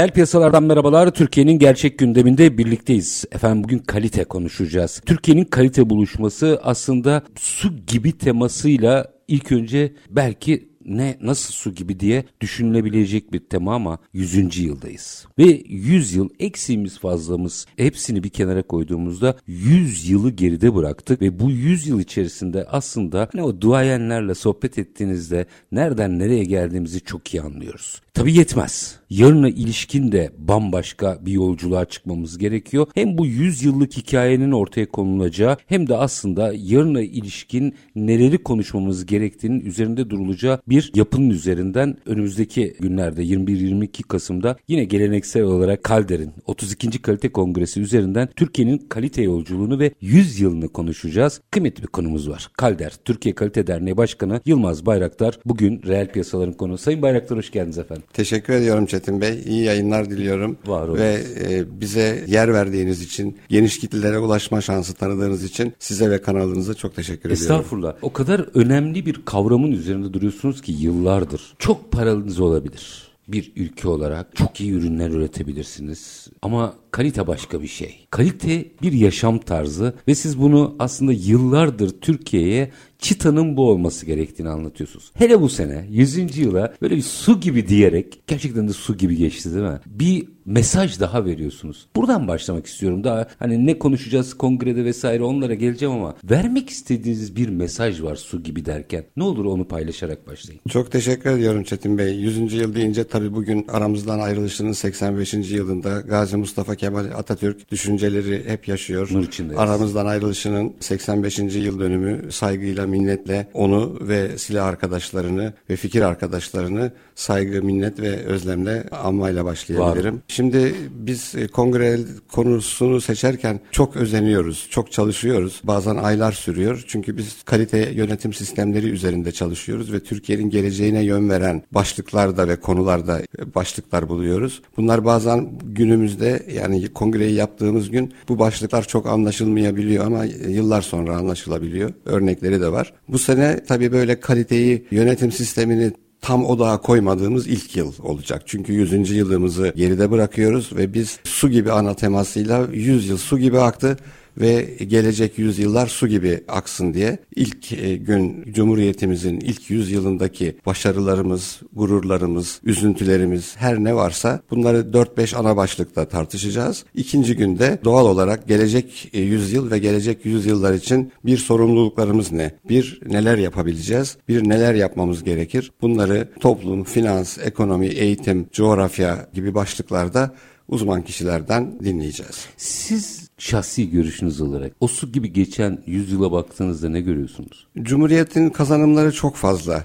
Reel piyasalardan merhabalar. Türkiye'nin gerçek gündeminde birlikteyiz. Efendim bugün kalite konuşacağız. Türkiye'nin kalite buluşması aslında su gibi temasıyla ilk önce belki ne nasıl su gibi diye düşünülebilecek bir tema ama 100. yıldayız. Ve 100 yıl eksiğimiz fazlamız hepsini bir kenara koyduğumuzda 100 yılı geride bıraktık ve bu 100 yıl içerisinde aslında hani o duayenlerle sohbet ettiğinizde nereden nereye geldiğimizi çok iyi anlıyoruz. Tabii yetmez. Yarına ilişkin de bambaşka bir yolculuğa çıkmamız gerekiyor. Hem bu 100 yıllık hikayenin ortaya konulacağı hem de aslında yarına ilişkin neleri konuşmamız gerektiğinin üzerinde durulacağı bir yapının üzerinden önümüzdeki günlerde 21-22 Kasım'da yine geleneksel olarak Kalder'in 32. Kalite Kongresi üzerinden Türkiye'nin kalite yolculuğunu ve 100 yılını konuşacağız. Kıymetli bir konumuz var. Kalder, Türkiye Kalite Derneği Başkanı Yılmaz Bayraktar bugün reel piyasaların konu. Sayın Bayraktar hoş geldiniz efendim. Teşekkür ediyorum Çetin Bey. İyi yayınlar diliyorum. Var olun. Ve e, bize yer verdiğiniz için, geniş kitlelere ulaşma şansı tanıdığınız için size ve kanalınıza çok teşekkür ediyorum. Estağfurullah. O kadar önemli bir kavramın üzerinde duruyorsunuz ki yıllardır. Çok paranız olabilir bir ülke olarak çok iyi ürünler üretebilirsiniz. Ama kalite başka bir şey. Kalite bir yaşam tarzı ve siz bunu aslında yıllardır Türkiye'ye çıtanın bu olması gerektiğini anlatıyorsunuz. Hele bu sene 100. yıla böyle bir su gibi diyerek gerçekten de su gibi geçti değil mi? Bir mesaj daha veriyorsunuz. Buradan başlamak istiyorum. Daha hani ne konuşacağız kongrede vesaire onlara geleceğim ama vermek istediğiniz bir mesaj var su gibi derken. Ne olur onu paylaşarak başlayın. Çok teşekkür ediyorum Çetin Bey. 100. yıl deyince tabii bugün aramızdan ayrılışının 85. yılında Gazi Mustafa Kemal Atatürk düşünceleri hep yaşıyor. Nur içindeyiz. Aramızdan ayrılışının 85. yıl dönümü saygıyla, minnetle onu ve silah arkadaşlarını ve fikir arkadaşlarını saygı, minnet ve özlemle anmayla başlayabilirim. Var. Şimdi biz e, kongre konusunu seçerken çok özeniyoruz, çok çalışıyoruz. Bazen aylar sürüyor. Çünkü biz kalite yönetim sistemleri üzerinde çalışıyoruz ve Türkiye'nin geleceğine yön veren başlıklarda ve konularda başlıklar buluyoruz. Bunlar bazen günümüzde yani kongreyi yaptığımız gün bu başlıklar çok anlaşılmayabiliyor ama yıllar sonra anlaşılabiliyor. Örnekleri de var. Bu sene tabii böyle kaliteyi yönetim sistemini tam odağa koymadığımız ilk yıl olacak. Çünkü 100. yılımızı geride bırakıyoruz ve biz su gibi ana temasıyla 100 yıl su gibi aktı ve gelecek yüzyıllar su gibi aksın diye ilk e, gün Cumhuriyetimizin ilk yüzyılındaki başarılarımız, gururlarımız, üzüntülerimiz her ne varsa bunları 4-5 ana başlıkta tartışacağız. İkinci günde doğal olarak gelecek e, yüzyıl ve gelecek yüzyıllar için bir sorumluluklarımız ne? Bir neler yapabileceğiz? Bir neler yapmamız gerekir? Bunları toplum, finans, ekonomi, eğitim, coğrafya gibi başlıklarda uzman kişilerden dinleyeceğiz. Siz şahsi görüşünüz olarak o su gibi geçen yüzyıla baktığınızda ne görüyorsunuz? Cumhuriyetin kazanımları çok fazla.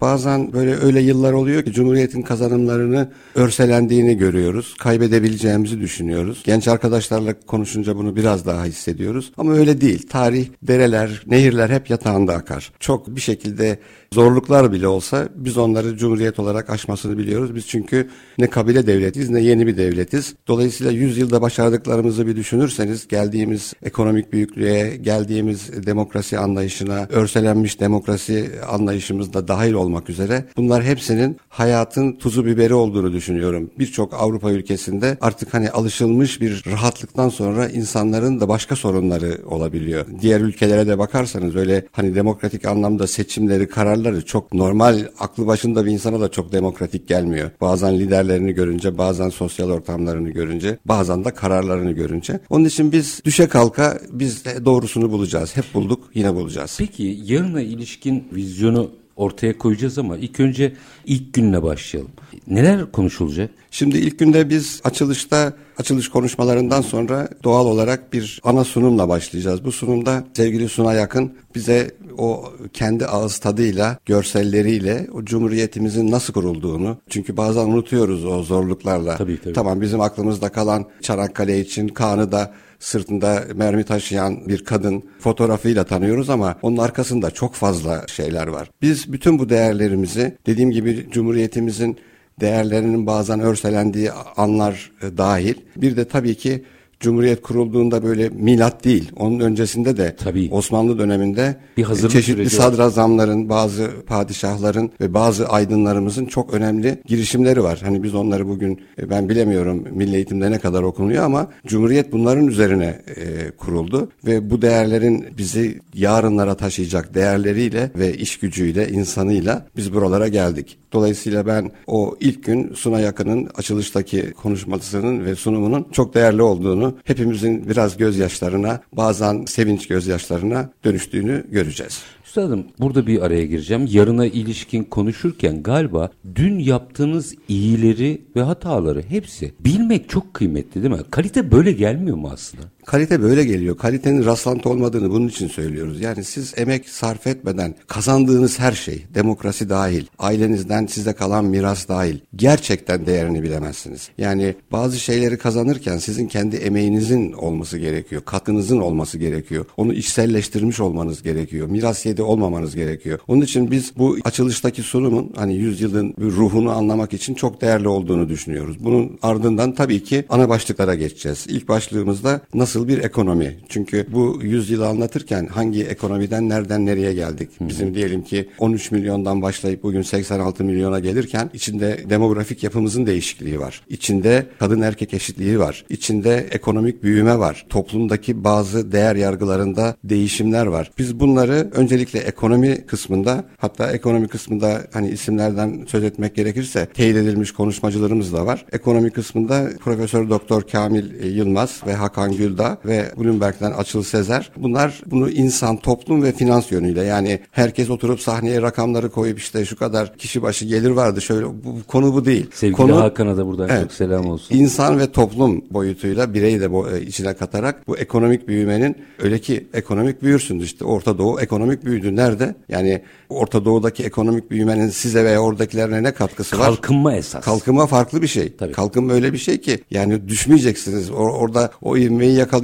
Bazen böyle öyle yıllar oluyor ki Cumhuriyet'in kazanımlarını örselendiğini görüyoruz. Kaybedebileceğimizi düşünüyoruz. Genç arkadaşlarla konuşunca bunu biraz daha hissediyoruz. Ama öyle değil. Tarih, dereler, nehirler hep yatağında akar. Çok bir şekilde zorluklar bile olsa biz onları Cumhuriyet olarak aşmasını biliyoruz. Biz çünkü ne kabile devletiyiz ne yeni bir devletiz. Dolayısıyla 100 yılda başardıklarımızı bir düşünürseniz geldiğimiz ekonomik büyüklüğe, geldiğimiz demokrasi anlayışına, örselenmiş demokrasi anlayışımızda dahil olmak üzere bunlar hepsinin hayatın tuzu biberi olduğunu düşünüyorum. Birçok Avrupa ülkesinde artık hani alışılmış bir rahatlıktan sonra insanların da başka sorunları olabiliyor. Diğer ülkelere de bakarsanız öyle hani demokratik anlamda seçimleri, kararları çok normal, aklı başında bir insana da çok demokratik gelmiyor. Bazen liderlerini görünce, bazen sosyal ortamlarını görünce, bazen de kararlarını görünce. Onun için biz düşe kalka biz doğrusunu bulacağız. Hep bulduk, yine bulacağız. Peki yarına ilişkin vizyonu ortaya koyacağız ama ilk önce ilk günle başlayalım. Neler konuşulacak? Şimdi ilk günde biz açılışta açılış konuşmalarından sonra doğal olarak bir ana sunumla başlayacağız. Bu sunumda sevgili Suna Yakın bize o kendi ağız tadıyla, görselleriyle o cumhuriyetimizin nasıl kurulduğunu çünkü bazen unutuyoruz o zorluklarla. Tabii, tabii. Tamam bizim aklımızda kalan Çanakkale için Kaan'ı da sırtında mermi taşıyan bir kadın fotoğrafıyla tanıyoruz ama onun arkasında çok fazla şeyler var. Biz bütün bu değerlerimizi dediğim gibi Cumhuriyetimizin değerlerinin bazen örselendiği anlar e, dahil bir de tabii ki Cumhuriyet kurulduğunda böyle milat değil. Onun öncesinde de Tabii. Osmanlı döneminde Bir hazırlık çeşitli sadrazamların, bazı padişahların ve bazı aydınlarımızın çok önemli girişimleri var. Hani biz onları bugün e, ben bilemiyorum milli eğitimde ne kadar okunuyor ama Cumhuriyet bunların üzerine e, kuruldu ve bu değerlerin bizi yarınlara taşıyacak değerleriyle ve iş gücüyle, insanıyla biz buralara geldik. Dolayısıyla ben o ilk gün Suna Yakın'ın açılıştaki konuşmasının ve sunumunun çok değerli olduğunu, hepimizin biraz gözyaşlarına, bazen sevinç gözyaşlarına dönüştüğünü göreceğiz. Üstadım burada bir araya gireceğim. Yarına ilişkin konuşurken galiba dün yaptığınız iyileri ve hataları hepsi bilmek çok kıymetli değil mi? Kalite böyle gelmiyor mu aslında? Kalite böyle geliyor. Kalitenin rastlantı olmadığını bunun için söylüyoruz. Yani siz emek sarf etmeden kazandığınız her şey, demokrasi dahil, ailenizden size kalan miras dahil gerçekten değerini bilemezsiniz. Yani bazı şeyleri kazanırken sizin kendi emeğinizin olması gerekiyor. Katkınızın olması gerekiyor. Onu içselleştirmiş olmanız gerekiyor. Miras yedi olmamanız gerekiyor. Onun için biz bu açılıştaki sunumun hani yüzyılın bir ruhunu anlamak için çok değerli olduğunu düşünüyoruz. Bunun ardından tabii ki ana başlıklara geçeceğiz. İlk başlığımızda nasıl bir ekonomi? Çünkü bu yüzyılı anlatırken hangi ekonomiden nereden nereye geldik? Bizim diyelim ki 13 milyondan başlayıp bugün 86 milyona gelirken içinde demografik yapımızın değişikliği var. İçinde kadın erkek eşitliği var. İçinde ekonomik büyüme var. Toplumdaki bazı değer yargılarında değişimler var. Biz bunları öncelikle ekonomi kısmında hatta ekonomi kısmında hani isimlerden söz etmek gerekirse teyit edilmiş konuşmacılarımız da var. Ekonomi kısmında Profesör Doktor Kamil e, Yılmaz ve Hakan Güldağ ve Bloomberg'den Açıl Sezer. Bunlar bunu insan, toplum ve finans yönüyle yani herkes oturup sahneye rakamları koyup işte şu kadar kişi başı gelir vardı şöyle bu, konu bu değil. Sevgili konu, Hakan'a da buradan çok selam olsun. İnsan ve toplum boyutuyla bireyi de bu, e, içine katarak bu ekonomik büyümenin öyle ki ekonomik büyürsün işte Orta Doğu ekonomik büyüdü. Nerede? Yani Orta Doğu'daki ekonomik büyümenin size veya oradakilerine ne katkısı var? Kalkınma esas. Kalkınma farklı bir şey. Tabii. Kalkınma öyle bir şey ki yani düşmeyeceksiniz. O- orada o ivmeyi yakalayacaksınız.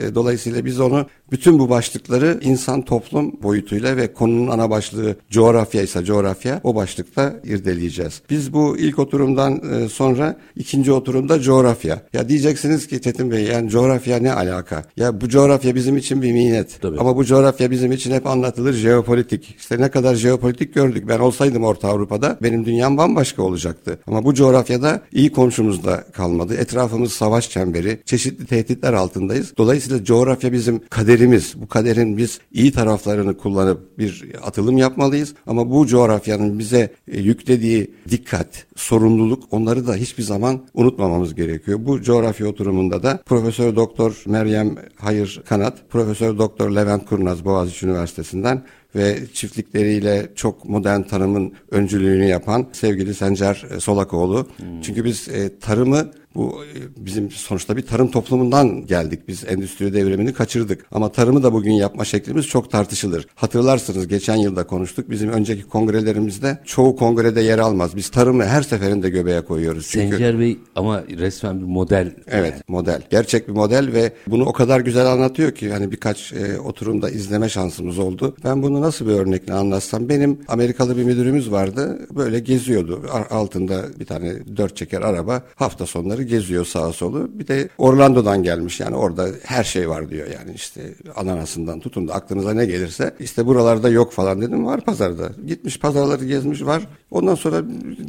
E, dolayısıyla biz onu bütün bu başlıkları insan toplum boyutuyla ve konunun ana başlığı coğrafya ise coğrafya o başlıkta irdeleyeceğiz. Biz bu ilk oturumdan e, sonra ikinci oturumda coğrafya. Ya diyeceksiniz ki Çetin Bey yani coğrafya ne alaka? Ya bu coğrafya bizim için bir minnet. Tabii. Ama bu coğrafya bizim için hep anlatılır jeopolitik. İşte ne kadar jeopolitik gördük. Ben olsaydım Orta Avrupa'da benim dünyam bambaşka olacaktı. Ama bu coğrafyada iyi komşumuz da kalmadı. Etrafımız savaş çemberi. Çeşitli tehditler altındayız. Dolayısıyla coğrafya bizim kaderimiz. Bu kaderin biz iyi taraflarını kullanıp bir atılım yapmalıyız. Ama bu coğrafyanın bize e, yüklediği dikkat, sorumluluk onları da hiçbir zaman unutmamamız gerekiyor. Bu coğrafya oturumunda da Profesör Doktor Meryem Hayır Kanat, Profesör Doktor Levent Kurnaz Boğaziçi Üniversitesi'nden ve çiftlikleriyle çok modern tarımın öncülüğünü yapan sevgili Sencer e, Solakoğlu. Çünkü biz e, tarımı bu e, bizim sonuçta bir tarım toplumundan geldik. Biz endüstri devrimini kaçırdık. Ama tarımı da bugün yapma şeklimiz çok tartışılır. Hatırlarsınız geçen yılda konuştuk. Bizim önceki kongrelerimizde çoğu kongrede yer almaz. Biz tarımı her seferinde göbeğe koyuyoruz. Çünkü Sencer Bey ama resmen bir model. Evet model. Gerçek bir model ve bunu o kadar güzel anlatıyor ki hani birkaç e, oturumda izleme şansımız oldu. Ben bunu nasıl bir örnekle anlatsam benim Amerikalı bir müdürümüz vardı. Böyle geziyordu. Altında bir tane dört çeker araba hafta sonları geziyor sağa solu. Bir de Orlando'dan gelmiş yani orada her şey var diyor yani işte ananasından tutun da aklınıza ne gelirse işte buralarda yok falan dedim var pazarda. Gitmiş pazarları gezmiş var. Ondan sonra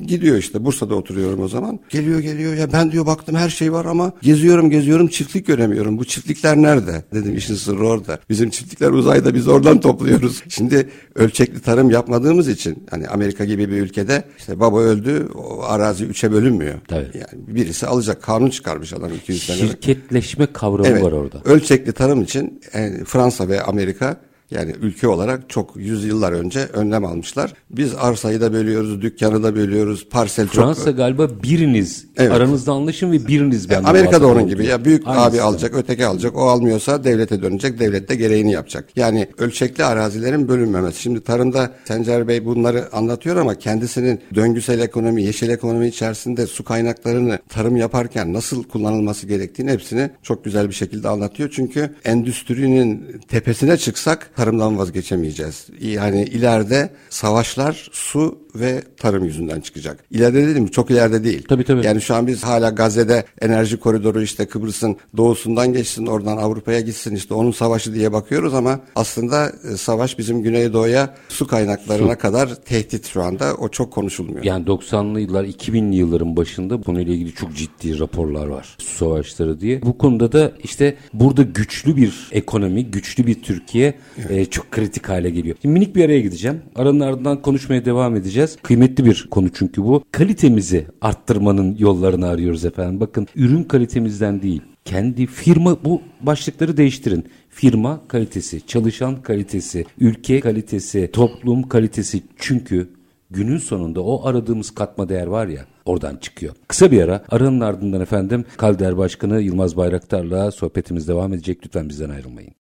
gidiyor işte Bursa'da oturuyorum o zaman. Geliyor geliyor ya ben diyor baktım her şey var ama geziyorum geziyorum çiftlik göremiyorum. Bu çiftlikler nerede? Dedim işin sırrı orada. Bizim çiftlikler uzayda biz oradan topluyoruz. Şimdi ölçekli tarım yapmadığımız için hani Amerika gibi bir ülkede işte baba öldü o arazi üçe bölünmüyor. Tabii. Yani birisi alacak kanun çıkarmış adam 200 sene. Şirketleşme kavramı Evet. var orada. Ölçekli tarım için e, Fransa ve Amerika Yani ülke olarak çok yüzyıllar önce önlem almışlar. Biz arsayı da bölüyoruz, dükkanı da bölüyoruz, parsel Fransa çok... Fransa galiba biriniz evet. aranızda anlaşın ve biriniz ben. Amerika'da onun gibi ya büyük Aynısı abi alacak, öteki alacak. O almıyorsa devlete dönecek, devlet de gereğini yapacak. Yani ölçekli arazilerin bölünmemesi. Şimdi tarımda Sencer Bey bunları anlatıyor ama kendisinin döngüsel ekonomi, yeşil ekonomi içerisinde su kaynaklarını tarım yaparken nasıl kullanılması gerektiğini hepsini çok güzel bir şekilde anlatıyor. Çünkü endüstrinin tepesine çıksak tarımdan vazgeçemeyeceğiz. Yani ileride savaşlar su ve tarım yüzünden çıkacak. İleride dedim çok ileride değil. Tabii tabii. Yani şu an biz hala Gazze'de enerji koridoru işte Kıbrıs'ın doğusundan geçsin oradan Avrupa'ya gitsin işte onun savaşı diye bakıyoruz ama aslında e, savaş bizim Güneydoğu'ya su kaynaklarına su. kadar tehdit şu anda. O çok konuşulmuyor. Yani 90'lı yıllar 2000'li yılların başında bu konuyla ilgili çok ciddi raporlar var. Su savaşları diye. Bu konuda da işte burada güçlü bir ekonomi, güçlü bir Türkiye evet. E, çok kritik hale geliyor. Şimdi minik bir araya gideceğim. Aranın ardından konuşmaya devam edeceğiz. Kıymetli bir konu çünkü bu. Kalitemizi arttırmanın yollarını arıyoruz efendim. Bakın ürün kalitemizden değil, kendi firma bu başlıkları değiştirin. Firma kalitesi, çalışan kalitesi, ülke kalitesi, toplum kalitesi. Çünkü günün sonunda o aradığımız katma değer var ya oradan çıkıyor. Kısa bir ara aranın ardından efendim Kalder Başkanı Yılmaz Bayraktar'la sohbetimiz devam edecek. Lütfen bizden ayrılmayın.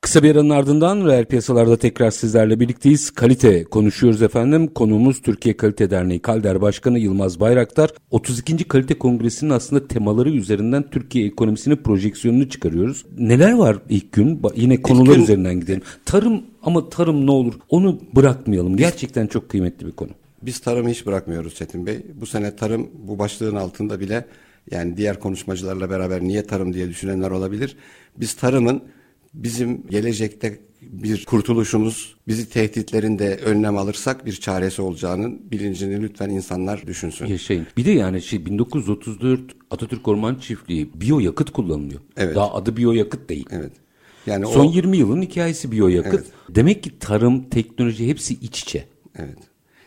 Kısa bir aranın ardından reel piyasalarda tekrar sizlerle birlikteyiz. Kalite konuşuyoruz efendim. Konuğumuz Türkiye Kalite Derneği Kalder Başkanı Yılmaz Bayraktar. 32. Kalite Kongresi'nin aslında temaları üzerinden Türkiye ekonomisinin projeksiyonunu çıkarıyoruz. Neler var ilk gün? Yine konular gün... üzerinden gidelim. Tarım ama tarım ne olur onu bırakmayalım. Gerçekten çok kıymetli bir konu. Biz tarımı hiç bırakmıyoruz Çetin Bey. Bu sene tarım bu başlığın altında bile yani diğer konuşmacılarla beraber niye tarım diye düşünenler olabilir. Biz tarımın bizim gelecekte bir kurtuluşumuz, bizi tehditlerinde önlem alırsak bir çaresi olacağının bilincini lütfen insanlar düşünsün. Yaşayın. Bir de yani şey 1934 Atatürk Orman Çiftliği biyoyakıt kullanılıyor. Evet. Daha adı biyoyakıt değil. Evet. Yani Son o... 20 yılın hikayesi biyoyakıt. Evet. Demek ki tarım, teknoloji hepsi iç içe. Evet.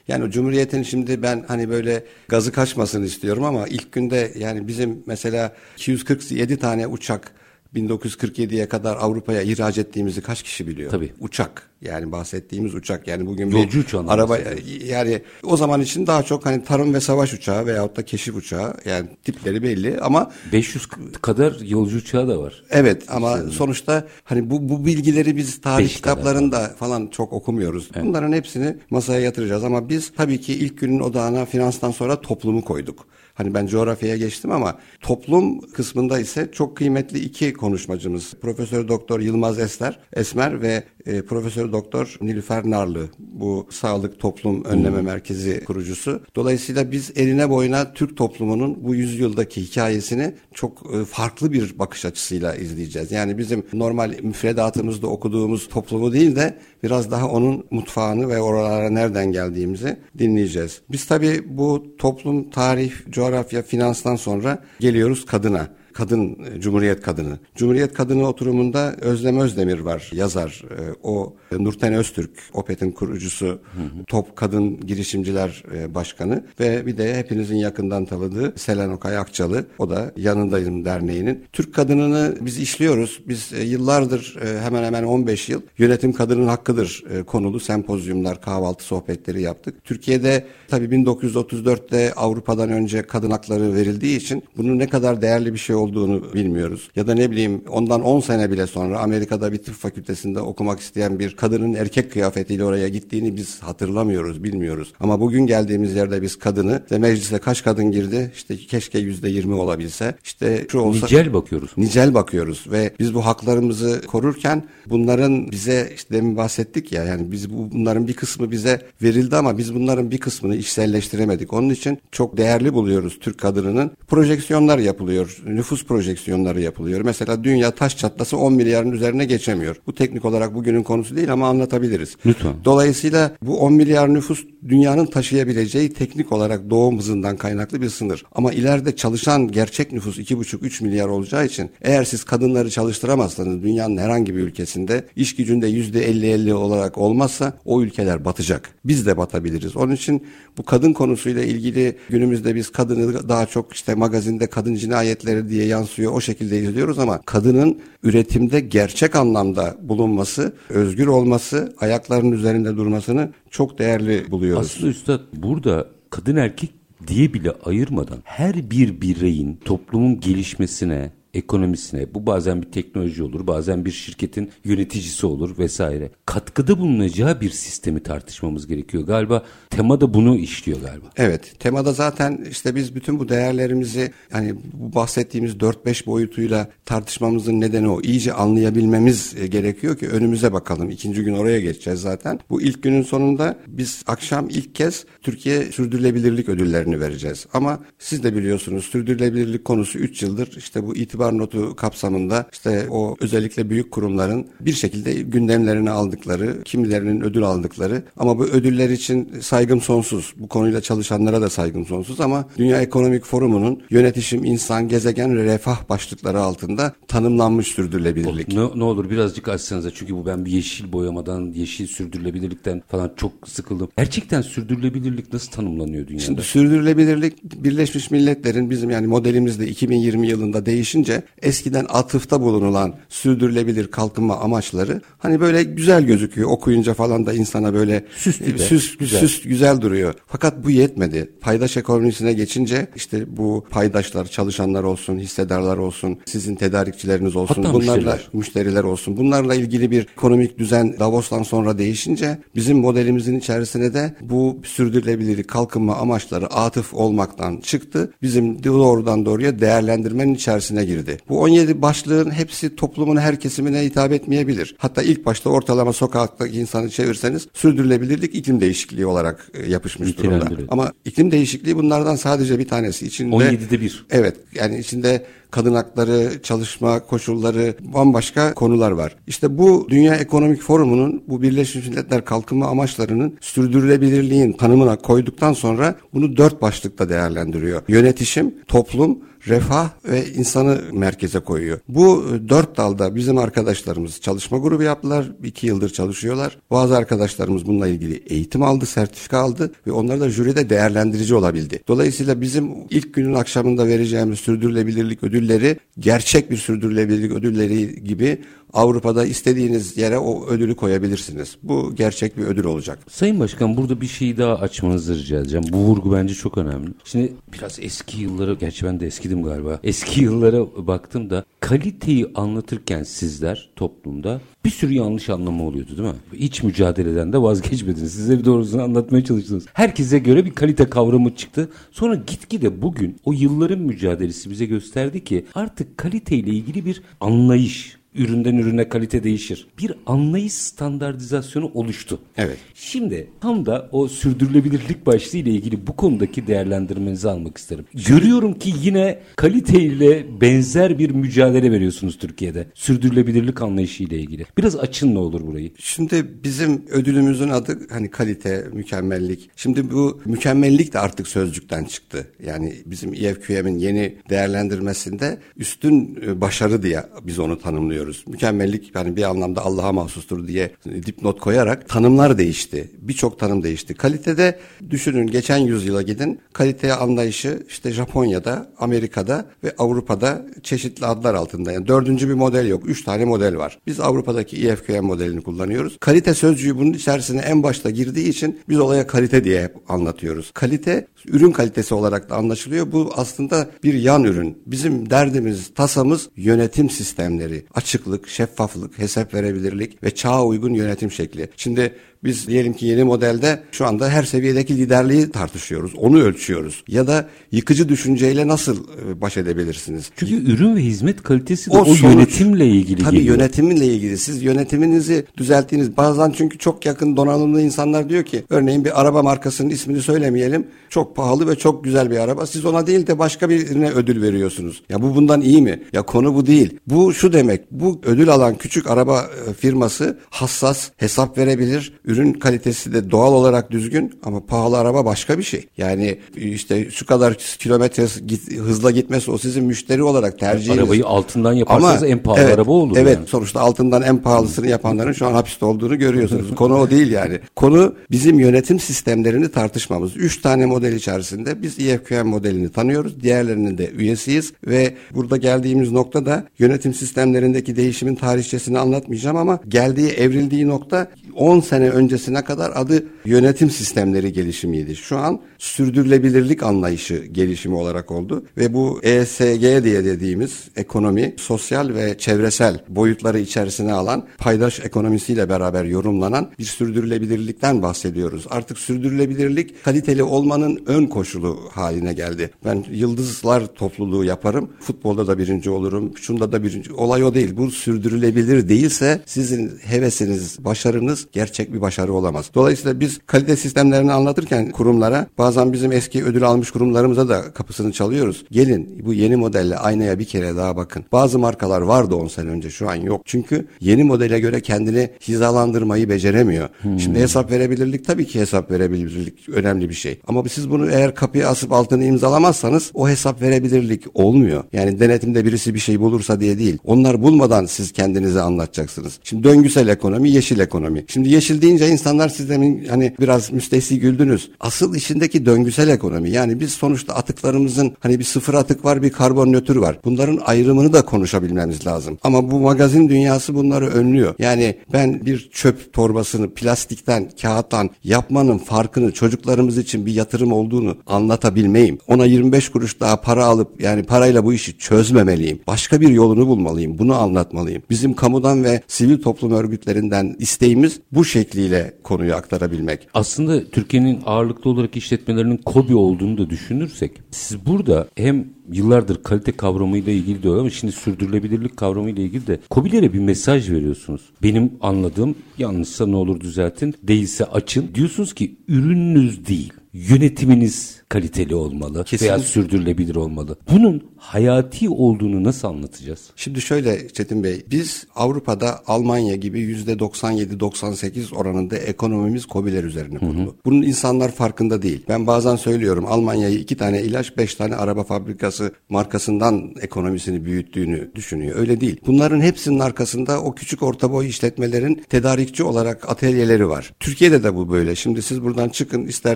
Yani Cumhuriyet'in şimdi ben hani böyle gazı kaçmasını istiyorum ama ilk günde yani bizim mesela 247 tane uçak 1947'ye kadar Avrupa'ya ihraç ettiğimizi kaç kişi biliyor? Tabii. Uçak yani bahsettiğimiz uçak yani bugün Yolcu bir uçağı araba yani o zaman için daha çok hani tarım ve savaş uçağı veyahut da keşif uçağı yani tipleri belli ama 500 kadar yolcu uçağı da var. Evet ama işte, sonuçta hani bu bu bilgileri biz tarih kitaplarında kadar. falan çok okumuyoruz. Evet. Bunların hepsini masaya yatıracağız ama biz tabii ki ilk günün odağına finanstan sonra toplumu koyduk. Hani ben coğrafyaya geçtim ama toplum kısmında ise çok kıymetli iki konuşmacımız. Profesör Doktor Yılmaz Esler, Esmer ve e, Profesör Doktor Nilüfer Narlı bu Sağlık Toplum Önleme hmm. Merkezi kurucusu. Dolayısıyla biz eline boyuna Türk toplumunun bu yüzyıldaki hikayesini çok e, farklı bir bakış açısıyla izleyeceğiz. Yani bizim normal müfredatımızda okuduğumuz toplumu değil de biraz daha onun mutfağını ve oralara nereden geldiğimizi dinleyeceğiz. Biz tabii bu toplum, tarih, coğrafya, finanstan sonra geliyoruz kadına kadın, e, Cumhuriyet kadını. Cumhuriyet kadını oturumunda Özlem Özdemir var, yazar. E, o Nurten Öztürk, OPET'in kurucusu, hı hı. Top Kadın Girişimciler e, Başkanı ve bir de hepinizin yakından tanıdığı Selen Okay Akçalı. O da Yanındayım Derneği'nin. Türk kadınını biz işliyoruz. Biz yıllardır hemen hemen 15 yıl yönetim kadının hakkıdır konulu sempozyumlar, kahvaltı sohbetleri yaptık. Türkiye'de tabii 1934'te Avrupa'dan önce kadın hakları verildiği için bunun ne kadar değerli bir şey olduğunu bilmiyoruz. Ya da ne bileyim ondan 10 sene bile sonra Amerika'da bir tıp fakültesinde okumak isteyen bir kadının erkek kıyafetiyle oraya gittiğini biz hatırlamıyoruz, bilmiyoruz. Ama bugün geldiğimiz yerde biz kadını ve meclise kaç kadın girdi? İşte keşke yüzde yirmi olabilse. İşte şu olsa nicel bakıyoruz. Nicel bakıyoruz ve biz bu haklarımızı korurken bunların bize işte demin bahsettik ya yani biz bu, bunların bir kısmı bize verildi ama biz bunların bir kısmını işselleştiremedik. Onun için çok değerli buluyoruz Türk kadınının. Projeksiyonlar yapılıyor. Nüfus nüfus projeksiyonları yapılıyor. Mesela dünya taş çatlası 10 milyarın üzerine geçemiyor. Bu teknik olarak bugünün konusu değil ama anlatabiliriz. Lütfen. Dolayısıyla bu 10 milyar nüfus dünyanın taşıyabileceği teknik olarak doğum hızından kaynaklı bir sınır. Ama ileride çalışan gerçek nüfus 2,5-3 milyar olacağı için eğer siz kadınları çalıştıramazsanız dünyanın herhangi bir ülkesinde iş gücünde %50-50 olarak olmazsa o ülkeler batacak. Biz de batabiliriz. Onun için bu kadın konusuyla ilgili günümüzde biz kadını daha çok işte magazinde kadın cinayetleri diye yansıyor o şekilde izliyoruz ama kadının üretimde gerçek anlamda bulunması, özgür olması, ayaklarının üzerinde durmasını çok değerli buluyoruz. Aslında Üstad burada kadın erkek diye bile ayırmadan her bir bireyin toplumun gelişmesine, ekonomisine, bu bazen bir teknoloji olur, bazen bir şirketin yöneticisi olur vesaire. Katkıda bulunacağı bir sistemi tartışmamız gerekiyor. Galiba tema da bunu işliyor galiba. Evet, temada zaten işte biz bütün bu değerlerimizi hani bu bahsettiğimiz 4-5 boyutuyla tartışmamızın nedeni o. İyice anlayabilmemiz e, gerekiyor ki önümüze bakalım. İkinci gün oraya geçeceğiz zaten. Bu ilk günün sonunda biz akşam ilk kez Türkiye Sürdürülebilirlik Ödülleri'ni vereceğiz. Ama siz de biliyorsunuz sürdürülebilirlik konusu 3 yıldır işte bu itibar itibar notu kapsamında işte o özellikle büyük kurumların bir şekilde gündemlerini aldıkları, kimilerinin ödül aldıkları ama bu ödüller için saygım sonsuz. Bu konuyla çalışanlara da saygım sonsuz ama Dünya Ekonomik Forumu'nun yönetişim, insan, gezegen ve refah başlıkları altında tanımlanmış sürdürülebilirlik. Ne, ne olur birazcık açsanıza çünkü bu ben bir yeşil boyamadan, yeşil sürdürülebilirlikten falan çok sıkıldım. Gerçekten sürdürülebilirlik nasıl tanımlanıyor dünyada? Şimdi sürdürülebilirlik Birleşmiş Milletler'in bizim yani modelimizde 2020 yılında değişince önce eskiden atıfta bulunulan sürdürülebilir kalkınma amaçları hani böyle güzel gözüküyor. Okuyunca falan da insana böyle süs, süs, güzel. süs güzel duruyor. Fakat bu yetmedi. Paydaş ekonomisine geçince işte bu paydaşlar, çalışanlar olsun, hissedarlar olsun, sizin tedarikçileriniz olsun, Hatta bunlarla müşteriler. müşteriler olsun. Bunlarla ilgili bir ekonomik düzen Davos'tan sonra değişince bizim modelimizin içerisine de bu sürdürülebilirlik kalkınma amaçları atıf olmaktan çıktı. Bizim doğrudan doğruya değerlendirmenin içerisine girdi girdi. Bu 17 başlığın hepsi toplumun her kesimine hitap etmeyebilir. Hatta ilk başta ortalama sokaktaki insanı çevirseniz sürdürülebilirlik iklim değişikliği olarak e, yapışmış durumda. Ama iklim değişikliği bunlardan sadece bir tanesi. içinde 17'de bir. Evet yani içinde kadın hakları, çalışma koşulları, bambaşka konular var. İşte bu Dünya Ekonomik Forumu'nun bu Birleşmiş Milletler kalkınma amaçlarının sürdürülebilirliğin tanımına koyduktan sonra bunu dört başlıkta değerlendiriyor. Yönetişim, toplum, refah ve insanı merkeze koyuyor. Bu e, dört dalda bizim arkadaşlarımız çalışma grubu yaptılar. iki yıldır çalışıyorlar. Bazı arkadaşlarımız bununla ilgili eğitim aldı, sertifika aldı ve onlar da jüride değerlendirici olabildi. Dolayısıyla bizim ilk günün akşamında vereceğimiz sürdürülebilirlik ödülleri gerçek bir sürdürülebilirlik ödülleri gibi Avrupa'da istediğiniz yere o ödülü koyabilirsiniz. Bu gerçek bir ödül olacak. Sayın Başkan burada bir şeyi daha açmanızı rica edeceğim. Bu vurgu bence çok önemli. Şimdi biraz eski yıllara, gerçi ben de eskidim galiba. Eski yıllara baktım da kaliteyi anlatırken sizler toplumda bir sürü yanlış anlama oluyordu değil mi? İç mücadeleden de vazgeçmediniz. Sizleri doğrusunu anlatmaya çalıştınız. Herkese göre bir kalite kavramı çıktı. Sonra gitgide bugün o yılların mücadelesi bize gösterdi ki artık kaliteyle ilgili bir anlayış, üründen ürüne kalite değişir. Bir anlayış standartizasyonu oluştu. Evet. Şimdi tam da o sürdürülebilirlik başlığı ile ilgili bu konudaki değerlendirmenizi almak isterim. Görüyorum ki yine kaliteyle benzer bir mücadele veriyorsunuz Türkiye'de. Sürdürülebilirlik anlayışı ile ilgili. Biraz açın ne olur burayı. Şimdi bizim ödülümüzün adı hani kalite, mükemmellik. Şimdi bu mükemmellik de artık sözcükten çıktı. Yani bizim EFQM'in yeni değerlendirmesinde üstün e, başarı diye biz onu tanımlıyoruz kullanıyoruz. Mükemmellik yani bir anlamda Allah'a mahsustur diye dipnot koyarak tanımlar değişti. Birçok tanım değişti. Kalitede düşünün geçen yüzyıla gidin. Kalite anlayışı işte Japonya'da, Amerika'da ve Avrupa'da çeşitli adlar altında. Yani dördüncü bir model yok. Üç tane model var. Biz Avrupa'daki IFQM modelini kullanıyoruz. Kalite sözcüğü bunun içerisine en başta girdiği için biz olaya kalite diye hep anlatıyoruz. Kalite ürün kalitesi olarak da anlaşılıyor. Bu aslında bir yan ürün. Bizim derdimiz, tasamız yönetim sistemleri. Açıklık, şeffaflık, hesap verebilirlik ve çağa uygun yönetim şekli. Şimdi Biz diyelim ki yeni modelde şu anda her seviyedeki liderliği tartışıyoruz. Onu ölçüyoruz. Ya da yıkıcı düşünceyle nasıl e, baş edebilirsiniz? Çünkü ürün ve hizmet kalitesi de o, o sonuç, yönetimle ilgili tabii geliyor. yönetimle ilgili. Siz yönetiminizi düzelttiğiniz bazen çünkü çok yakın donanımlı insanlar diyor ki örneğin bir araba markasının ismini söylemeyelim. Çok pahalı ve çok güzel bir araba. Siz ona değil de başka birine ödül veriyorsunuz. Ya bu bundan iyi mi? Ya konu bu değil. Bu şu demek. Bu ödül alan küçük araba e, firması hassas, hesap verebilir. Ürün kalitesi de doğal olarak düzgün ama pahalı araba başka bir şey. Yani işte şu kadar kilometre git, hızla gitmesi o sizin müşteri olarak tercihiniz. Arabayı altından yaparsanız ama, en pahalı evet, araba olur. Evet yani. sonuçta altından en pahalısını yapanların şu an hapiste olduğunu görüyorsunuz. Konu o değil yani. Konu bizim yönetim sistemlerini tartışmamız. Üç tane model içerisinde biz EFQM modelini tanıyoruz. Diğerlerinin de üyesiyiz ve burada geldiğimiz nokta da yönetim sistemlerindeki değişimin tarihçesini anlatmayacağım ama geldiği evrildiği nokta 10 sene öncesine kadar adı yönetim sistemleri gelişimiydi. Şu an sürdürülebilirlik anlayışı gelişimi olarak oldu ve bu ESG diye dediğimiz ekonomi, sosyal ve çevresel boyutları içerisine alan paydaş ekonomisiyle beraber yorumlanan bir sürdürülebilirlikten bahsediyoruz. Artık sürdürülebilirlik kaliteli olmanın ön koşulu haline geldi. Ben yıldızlar topluluğu yaparım. Futbolda da birinci olurum. Şunda da birinci. Olay o değil. Bu sürdürülebilir değilse sizin hevesiniz, başarınız gerçek bir başarı olamaz. Dolayısıyla biz kalite sistemlerini anlatırken kurumlara bazen bizim eski ödül almış kurumlarımıza da kapısını çalıyoruz. Gelin bu yeni modelle aynaya bir kere daha bakın. Bazı markalar vardı 10 sene önce şu an yok. Çünkü yeni modele göre kendini hizalandırmayı beceremiyor. Hmm. Şimdi hesap verebilirlik tabii ki hesap verebilirlik önemli bir şey. Ama siz bunu eğer kapıya asıp altını imzalamazsanız o hesap verebilirlik olmuyor. Yani denetimde birisi bir şey bulursa diye değil. Onlar bulmadan siz kendinize anlatacaksınız. Şimdi döngüsel ekonomi, yeşil ekonomi. Şimdi yeşil deyince insanlar siz demin hani biraz müstehsi güldünüz. Asıl işindeki döngüsel ekonomi. Yani biz sonuçta atıklarımızın hani bir sıfır atık var, bir karbon nötr var. Bunların ayrımını da konuşabilmemiz lazım. Ama bu magazin dünyası bunları önlüyor. Yani ben bir çöp torbasını plastikten, kağıttan yapmanın farkını çocuklarımız için bir yatırım olduğunu anlatabilmeyim. Ona 25 kuruş daha para alıp yani parayla bu işi çözmemeliyim. Başka bir yolunu bulmalıyım. Bunu anlatmalıyım. Bizim kamudan ve sivil toplum örgütlerinden isteğimiz bu şekliyle konuyu aktarabilmek. Aslında Türkiye'nin ağırlıklı olarak işletmelerinin kobi olduğunu da düşünürsek siz burada hem yıllardır kalite kavramıyla ilgili diyor ama şimdi sürdürülebilirlik kavramıyla ilgili de COBİ'lere bir mesaj veriyorsunuz. Benim anladığım yanlışsa ne olur düzeltin değilse açın. Diyorsunuz ki ürününüz değil yönetiminiz kaliteli olmalı Kesinlikle. veya sürdürülebilir olmalı. Bunun hayati olduğunu nasıl anlatacağız? Şimdi şöyle Çetin Bey, biz Avrupa'da Almanya gibi yüzde 97-98 oranında ekonomimiz COBİ'ler üzerine kurulu. Hı hı. Bunun insanlar farkında değil. Ben bazen söylüyorum Almanya'yı iki tane ilaç, beş tane araba fabrikası markasından ekonomisini büyüttüğünü düşünüyor. Öyle değil. Bunların hepsinin arkasında o küçük orta boy işletmelerin tedarikçi olarak atölyeleri var. Türkiye'de de bu böyle. Şimdi siz buradan çıkın ister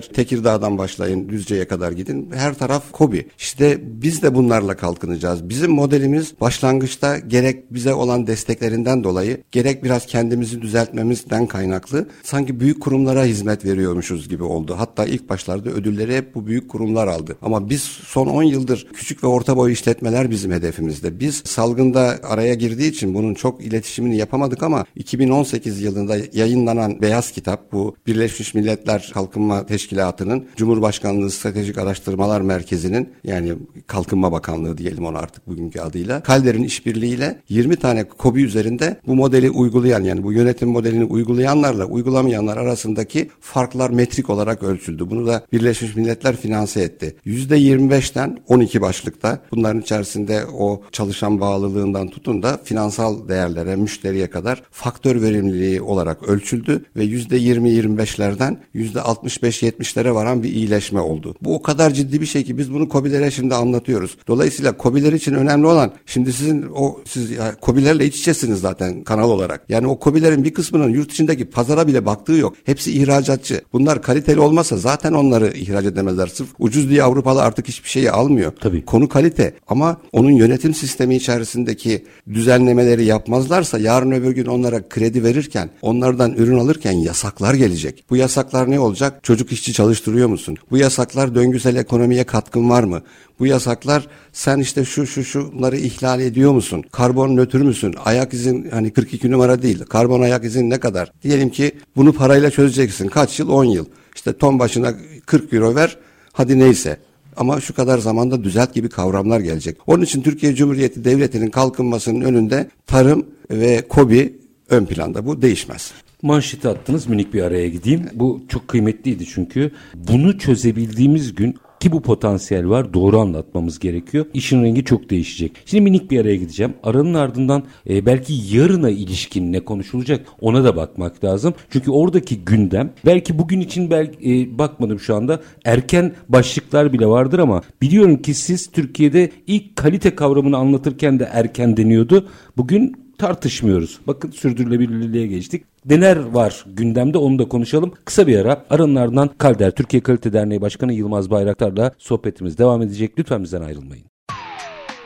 Tekirdağ'dan başlayın Düzce'ye kadar gidin. Her taraf kobi. İşte biz de bunlarla kalkınacağız. Bizim modelimiz başlangıçta gerek bize olan desteklerinden dolayı gerek biraz kendimizi düzeltmemizden kaynaklı sanki büyük kurumlara hizmet veriyormuşuz gibi oldu. Hatta ilk başlarda ödülleri hep bu büyük kurumlar aldı. Ama biz son 10 yıldır küçük ve orta boy işletmeler bizim hedefimizde. Biz salgında araya girdiği için bunun çok iletişimini yapamadık ama 2018 yılında yayınlanan Beyaz Kitap bu Birleşmiş Milletler Kalkınma Teşkilatı'nın Cumhurbaşkanlığı Stratejik Araştırmalar Merkezi'nin yani Kalkınma Bakanlığı diyelim ona artık bugünkü adıyla Kalder'in işbirliğiyle 20 tane KOBİ üzerinde bu modeli uygulayan yani bu yönetim modelini uygulayanlarla uygulamayanlar arasındaki farklar metrik olarak ölçüldü. Bunu da Birleşmiş Milletler finanse etti. %25'ten 12 başlıkta bunların içerisinde o çalışan bağlılığından tutun da finansal değerlere, müşteriye kadar faktör verimliliği olarak ölçüldü ve %20-25'lerden %65-70'lere varan bir iyileşme oldu. Bu o kadar ciddi bir şey ki biz bunu COBİ'lere şimdi anlatıyoruz. Dolayısıyla COBİ'ler için önemli olan şimdi sizin o siz ya, COBİ'lerle iç içesiniz zaten kanal olarak. Yani o COBİ'lerin bir kısmının yurt içindeki pazara bile baktığı yok. Hepsi ihracatçı. Bunlar kaliteli olmasa zaten onları ihraç edemezler. Sırf ucuz diye Avrupalı artık hiçbir şeyi almıyor. Tabii. Konu kalite ama onun yönetim sistemi içerisindeki düzenlemeleri yapmazlarsa yarın öbür gün onlara kredi verirken onlardan ürün alırken yasaklar gelecek. Bu yasaklar ne olacak? Çocuk işçi çalıştırıyor musun? Bu yasaklar yasaklar döngüsel ekonomiye katkın var mı? Bu yasaklar sen işte şu şu şunları ihlal ediyor musun? Karbon nötr müsün? Ayak izin hani 42 numara değil. Karbon ayak izin ne kadar? Diyelim ki bunu parayla çözeceksin. Kaç yıl? 10 yıl. İşte ton başına 40 euro ver. Hadi neyse. Ama şu kadar zamanda düzelt gibi kavramlar gelecek. Onun için Türkiye Cumhuriyeti Devleti'nin kalkınmasının önünde tarım ve kobi ön planda. Bu değişmez. Manşeti attınız minik bir araya gideyim. Bu çok kıymetliydi çünkü. Bunu çözebildiğimiz gün ki bu potansiyel var doğru anlatmamız gerekiyor. İşin rengi çok değişecek. Şimdi minik bir araya gideceğim. Aranın ardından e, belki yarına ilişkin ne konuşulacak ona da bakmak lazım. Çünkü oradaki gündem belki bugün için belki e, bakmadım şu anda erken başlıklar bile vardır ama biliyorum ki siz Türkiye'de ilk kalite kavramını anlatırken de erken deniyordu. Bugün tartışmıyoruz. Bakın sürdürülebilirliğe geçtik. Neler var gündemde onu da konuşalım. Kısa bir ara aranın ardından Kalder Türkiye Kalite Derneği Başkanı Yılmaz Bayraktar'la sohbetimiz devam edecek. Lütfen bizden ayrılmayın.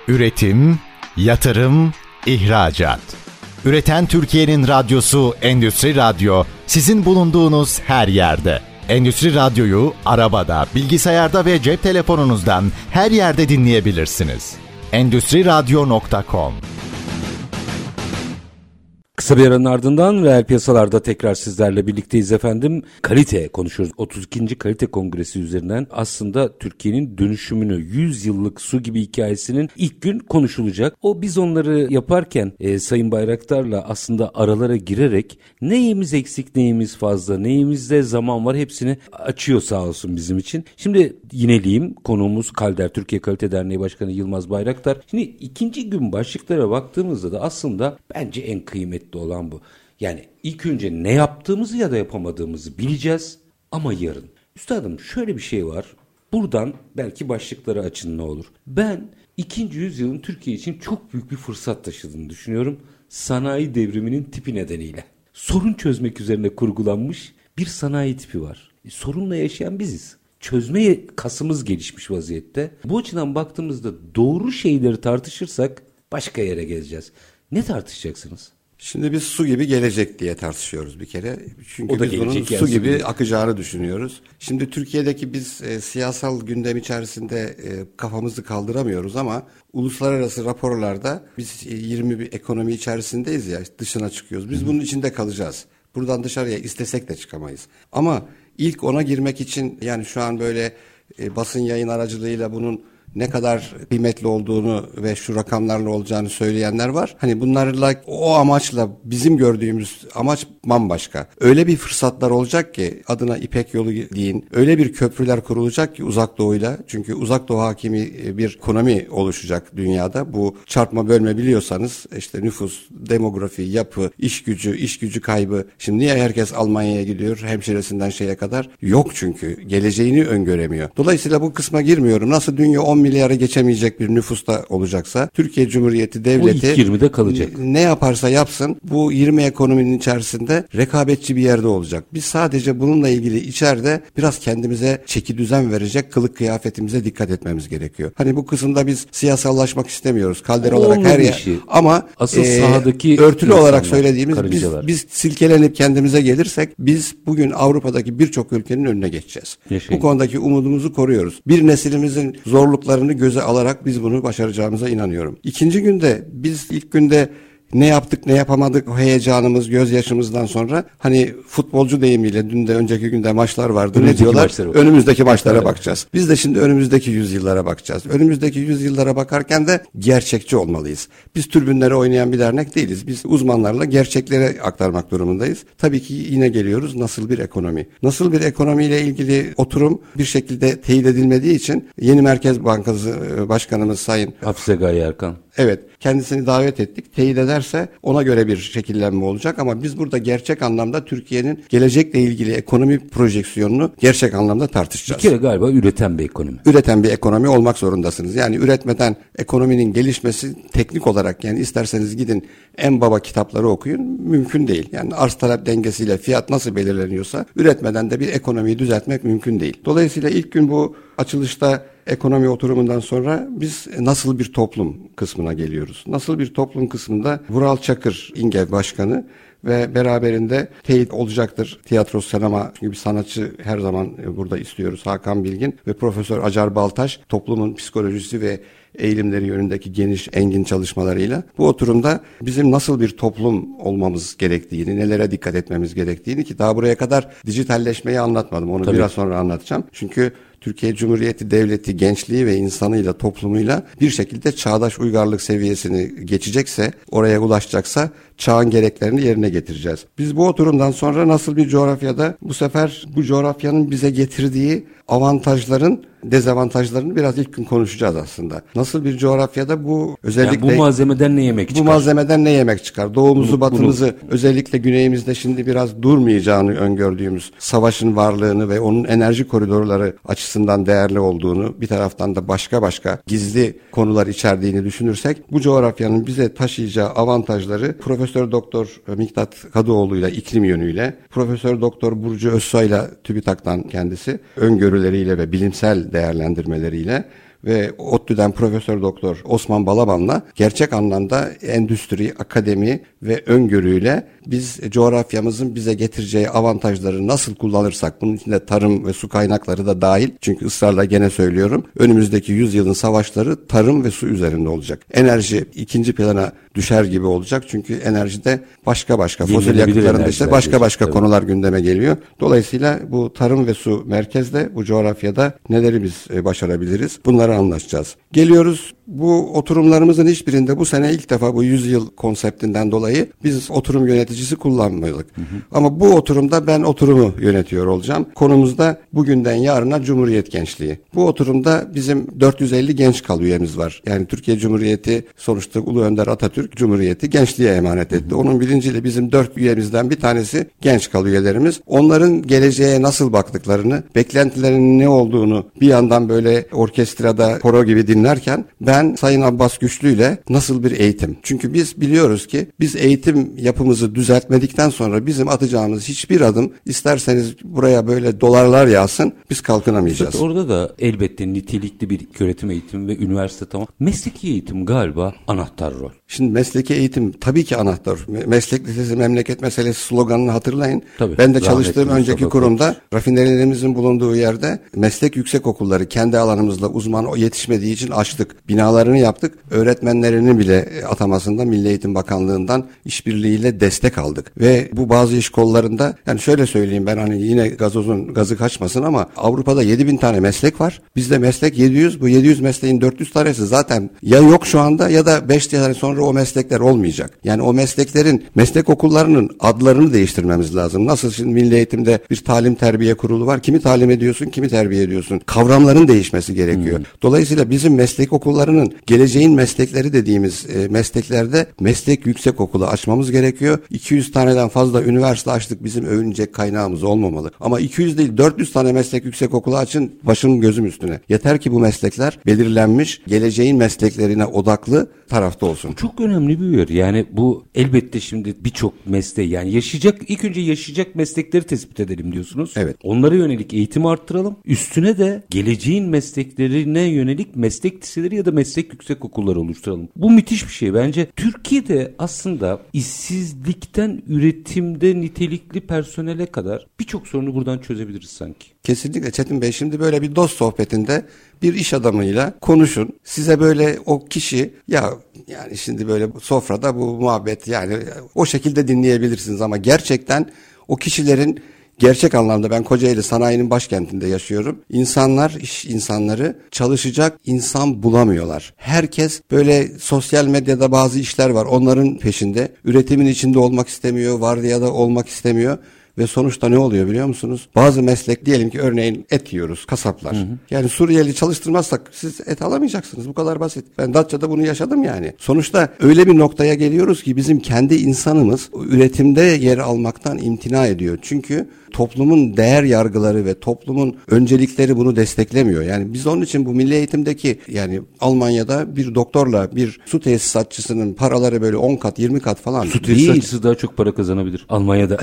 Üretim, yatırım, ihracat. Üreten Türkiye'nin radyosu Endüstri Radyo sizin bulunduğunuz her yerde. Endüstri Radyo'yu arabada, bilgisayarda ve cep telefonunuzdan her yerde dinleyebilirsiniz. Endüstri Radyo.com Kısa bir aranın ardından reel piyasalarda tekrar sizlerle birlikteyiz efendim. Kalite konuşuyoruz. 32. Kalite Kongresi üzerinden aslında Türkiye'nin dönüşümünü 100 yıllık su gibi hikayesinin ilk gün konuşulacak. O biz onları yaparken e, Sayın Bayraktar'la aslında aralara girerek neyimiz eksik neyimiz fazla neyimizde zaman var hepsini açıyor sağ olsun bizim için. Şimdi yineleyeyim konuğumuz Kalder Türkiye Kalite Derneği Başkanı Yılmaz Bayraktar. Şimdi ikinci gün başlıklara baktığımızda da aslında bence en kıymetli kıymetli olan bu. Yani ilk önce ne yaptığımızı ya da yapamadığımızı bileceğiz ama yarın. Üstadım şöyle bir şey var. Buradan belki başlıkları açın ne olur. Ben ikinci yüzyılın Türkiye için çok büyük bir fırsat taşıdığını düşünüyorum. Sanayi devriminin tipi nedeniyle. Sorun çözmek üzerine kurgulanmış bir sanayi tipi var. E, sorunla yaşayan biziz. Çözmeye kasımız gelişmiş vaziyette. Bu açıdan baktığımızda doğru şeyleri tartışırsak başka yere geleceğiz. Ne tartışacaksınız? Şimdi biz su gibi gelecek diye tartışıyoruz bir kere. Çünkü biz bunun su gibi gibi akacağını düşünüyoruz. Şimdi Türkiye'deki biz e, siyasal gündem içerisinde e, kafamızı kaldıramıyoruz ama uluslararası raporlarda biz e, 20 bir ekonomi içerisindeyiz ya dışına çıkıyoruz. Biz Hı. bunun içinde kalacağız. Buradan dışarıya istesek de çıkamayız. Ama ilk ona girmek için yani şu an böyle e, basın yayın aracılığıyla bunun ne kadar kıymetli olduğunu ve şu rakamlarla olacağını söyleyenler var. Hani bunlarla o amaçla bizim gördüğümüz amaç bambaşka. Öyle bir fırsatlar olacak ki adına İpek yolu deyin. Öyle bir köprüler kurulacak ki uzak doğuyla. Çünkü uzak doğu hakimi bir ekonomi oluşacak dünyada. Bu çarpma bölme biliyorsanız işte nüfus, demografi, yapı, iş gücü, iş gücü kaybı. Şimdi niye herkes Almanya'ya gidiyor hemşiresinden şeye kadar? Yok çünkü. Geleceğini öngöremiyor. Dolayısıyla bu kısma girmiyorum. Nasıl dünya 10 milyara geçemeyecek bir nüfusta olacaksa Türkiye Cumhuriyeti Devleti bu ilk 20'de kalacak. Ne yaparsa yapsın bu 20 ekonominin içerisinde rekabetçi bir yerde olacak. Biz sadece bununla ilgili içeride biraz kendimize çeki düzen verecek kılık kıyafetimize dikkat etmemiz gerekiyor. Hani bu kısımda biz siyasallaşmak istemiyoruz. Kalder olarak her yer. Ama asıl e, sahadaki örtülü olarak söylediğimiz biz, biz silkelenip kendimize gelirsek biz bugün Avrupa'daki birçok ülkenin önüne geçeceğiz. Yaşayın. Bu konudaki umudumuzu koruyoruz. Bir nesilimizin zorlukları zorluklarını göze alarak biz bunu başaracağımıza inanıyorum. İkinci günde biz ilk günde ne yaptık ne yapamadık o heyecanımız gözyaşımızdan sonra hani futbolcu deyimiyle dün de önceki günde maçlar vardı önümüzdeki ne diyorlar maçları önümüzdeki maçlara evet. bakacağız. Biz de şimdi önümüzdeki yüzyıllara bakacağız. Önümüzdeki yüzyıllara bakarken de gerçekçi olmalıyız. Biz türbünlere oynayan bir dernek değiliz. Biz uzmanlarla gerçekleri aktarmak durumundayız. Tabii ki yine geliyoruz nasıl bir ekonomi. Nasıl bir ekonomiyle ilgili oturum bir şekilde teyit edilmediği için yeni Merkez Bankası e, Başkanımız Sayın Hafize Gaye Erkan Evet kendisini davet ettik. Teyit ederse ona göre bir şekillenme olacak ama biz burada gerçek anlamda Türkiye'nin gelecekle ilgili ekonomi projeksiyonunu gerçek anlamda tartışacağız. Bir kere galiba üreten bir ekonomi. Üreten bir ekonomi olmak zorundasınız. Yani üretmeden ekonominin gelişmesi teknik olarak yani isterseniz gidin en baba kitapları okuyun mümkün değil. Yani arz talep dengesiyle fiyat nasıl belirleniyorsa üretmeden de bir ekonomiyi düzeltmek mümkün değil. Dolayısıyla ilk gün bu açılışta ekonomi oturumundan sonra biz nasıl bir toplum kısmına geliyoruz. Nasıl bir toplum kısmında Vural Çakır İnge Başkanı ve beraberinde teyit olacaktır. Tiyatro, sinema çünkü bir sanatçı her zaman burada istiyoruz. Hakan Bilgin ve Profesör Acar Baltaş toplumun psikolojisi ve eğilimleri yönündeki geniş, engin çalışmalarıyla bu oturumda bizim nasıl bir toplum olmamız gerektiğini, nelere dikkat etmemiz gerektiğini ki daha buraya kadar dijitalleşmeyi anlatmadım. Onu Tabii. biraz sonra anlatacağım. Çünkü Türkiye Cumhuriyeti Devleti gençliği ve insanıyla, toplumuyla bir şekilde çağdaş uygarlık seviyesini geçecekse, oraya ulaşacaksa çağın gereklerini yerine getireceğiz. Biz bu oturumdan sonra nasıl bir coğrafyada bu sefer bu coğrafyanın bize getirdiği avantajların dezavantajlarını biraz ilk gün konuşacağız aslında. Nasıl bir coğrafyada bu özellikle yani bu malzemeden ne yemek çıkar? Bu malzemeden ne yemek çıkar? Doğumuzu, bunu, batımızı bunu. özellikle güneyimizde şimdi biraz durmayacağını öngördüğümüz savaşın varlığını ve onun enerji koridorları açısından değerli olduğunu, bir taraftan da başka başka gizli konular içerdiğini düşünürsek bu coğrafyanın bize taşıyacağı avantajları Profesör Doktor Miktat Kadıoğlu ile iklim yönüyle, Profesör Doktor Burcu Özsoy ile TÜBİTAK'tan kendisi öngörüleriyle ve bilimsel değerlendirmeleriyle ve ODTÜ'den Profesör Doktor Osman Balaban'la gerçek anlamda endüstri, akademi ve öngörüyle biz coğrafyamızın bize getireceği avantajları nasıl kullanırsak bunun içinde tarım ve su kaynakları da dahil çünkü ısrarla gene söylüyorum önümüzdeki yüzyılın savaşları tarım ve su üzerinde olacak. Enerji ikinci plana düşer gibi olacak çünkü enerjide başka başka fosil yakıtların dışında başka başka tabii. konular gündeme geliyor. Dolayısıyla bu tarım ve su merkezde bu coğrafyada neleri biz e, başarabiliriz bunları anlaşacağız. Geliyoruz bu oturumlarımızın hiçbirinde bu sene ilk defa bu 100 yıl konseptinden dolayı biz oturum yöneticisi kullanmadık. Hı hı. Ama bu oturumda ben oturumu yönetiyor olacağım. Konumuzda bugünden yarına Cumhuriyet Gençliği. Bu oturumda bizim 450 genç kal üyemiz var. Yani Türkiye Cumhuriyeti sonuçta Ulu Önder Atatürk Cumhuriyeti gençliğe emanet etti. Hı hı. Onun bilinciyle bizim dört üyemizden bir tanesi genç kal üyelerimiz. Onların geleceğe nasıl baktıklarını, beklentilerinin ne olduğunu bir yandan böyle orkestrada koro gibi dinlerken ben Sayın Abbas Güçlü ile nasıl bir eğitim? Çünkü biz biliyoruz ki biz eğitim yapımızı düzeltmedikten sonra bizim atacağımız hiçbir adım isterseniz buraya böyle dolarlar yağsın biz kalkınamayacağız. İşte orada da elbette nitelikli bir öğretim eğitimi ve üniversite tamam. Mesleki eğitim galiba anahtar rol. Şimdi mesleki eğitim tabii ki anahtar. Meslek lisesi memleket meselesi sloganını hatırlayın. Tabii, ben de çalıştığım önceki kurumda rafinerilerimizin bulunduğu yerde meslek yüksek okulları kendi alanımızda uzman yetişmediği için açtık. Binalarını yaptık. Öğretmenlerini bile atamasında Milli Eğitim Bakanlığı'ndan işbirliğiyle destek aldık. Ve bu bazı iş kollarında yani şöyle söyleyeyim ben hani yine gazozun gazı kaçmasın ama Avrupa'da 7000 tane meslek var. Bizde meslek 700. Bu 700 mesleğin 400 tanesi zaten ya yok şu anda ya da 5 tane sonra sonra o meslekler olmayacak. Yani o mesleklerin meslek okullarının adlarını değiştirmemiz lazım. Nasıl şimdi milli eğitimde bir talim terbiye kurulu var. Kimi talim ediyorsun, kimi terbiye ediyorsun. Kavramların değişmesi gerekiyor. Hmm. Dolayısıyla bizim meslek okullarının geleceğin meslekleri dediğimiz e, mesleklerde meslek yüksek okulu açmamız gerekiyor. 200 taneden fazla üniversite açtık bizim övünecek kaynağımız olmamalı. Ama 200 değil 400 tane meslek yüksek okulu açın başım gözüm üstüne. Yeter ki bu meslekler belirlenmiş geleceğin mesleklerine odaklı tarafta olsun. Çok önemli bir uyarı. Yani bu elbette şimdi birçok mesleği yani yaşayacak ilk önce yaşayacak meslekleri tespit edelim diyorsunuz. Evet. Onlara yönelik eğitimi arttıralım. Üstüne de geleceğin mesleklerine yönelik meslek liseleri ya da meslek yüksek okulları oluşturalım. Bu müthiş bir şey. Bence Türkiye'de aslında işsizlikten üretimde nitelikli personele kadar birçok sorunu buradan çözebiliriz sanki. Kesinlikle Çetin Bey şimdi böyle bir dost sohbetinde bir iş adamıyla konuşun. Size böyle o kişi ya yani şimdi böyle sofrada bu muhabbet yani o şekilde dinleyebilirsiniz ama gerçekten o kişilerin gerçek anlamda ben Kocaeli sanayinin başkentinde yaşıyorum. İnsanlar, iş insanları çalışacak insan bulamıyorlar. Herkes böyle sosyal medyada bazı işler var. Onların peşinde. Üretimin içinde olmak istemiyor, vardiyada olmak istemiyor. Ve sonuçta ne oluyor biliyor musunuz? Bazı meslek diyelim ki örneğin et yiyoruz kasaplar. Hı hı. Yani Suriyeli çalıştırmazsak siz et alamayacaksınız. Bu kadar basit. Ben Datça'da bunu yaşadım yani. Sonuçta öyle bir noktaya geliyoruz ki bizim kendi insanımız üretimde yer almaktan imtina ediyor. Çünkü toplumun değer yargıları ve toplumun öncelikleri bunu desteklemiyor. Yani biz onun için bu milli eğitimdeki yani Almanya'da bir doktorla bir su tesisatçısının paraları böyle 10 kat 20 kat falan Su tesisatçısı daha çok para kazanabilir Almanya'da.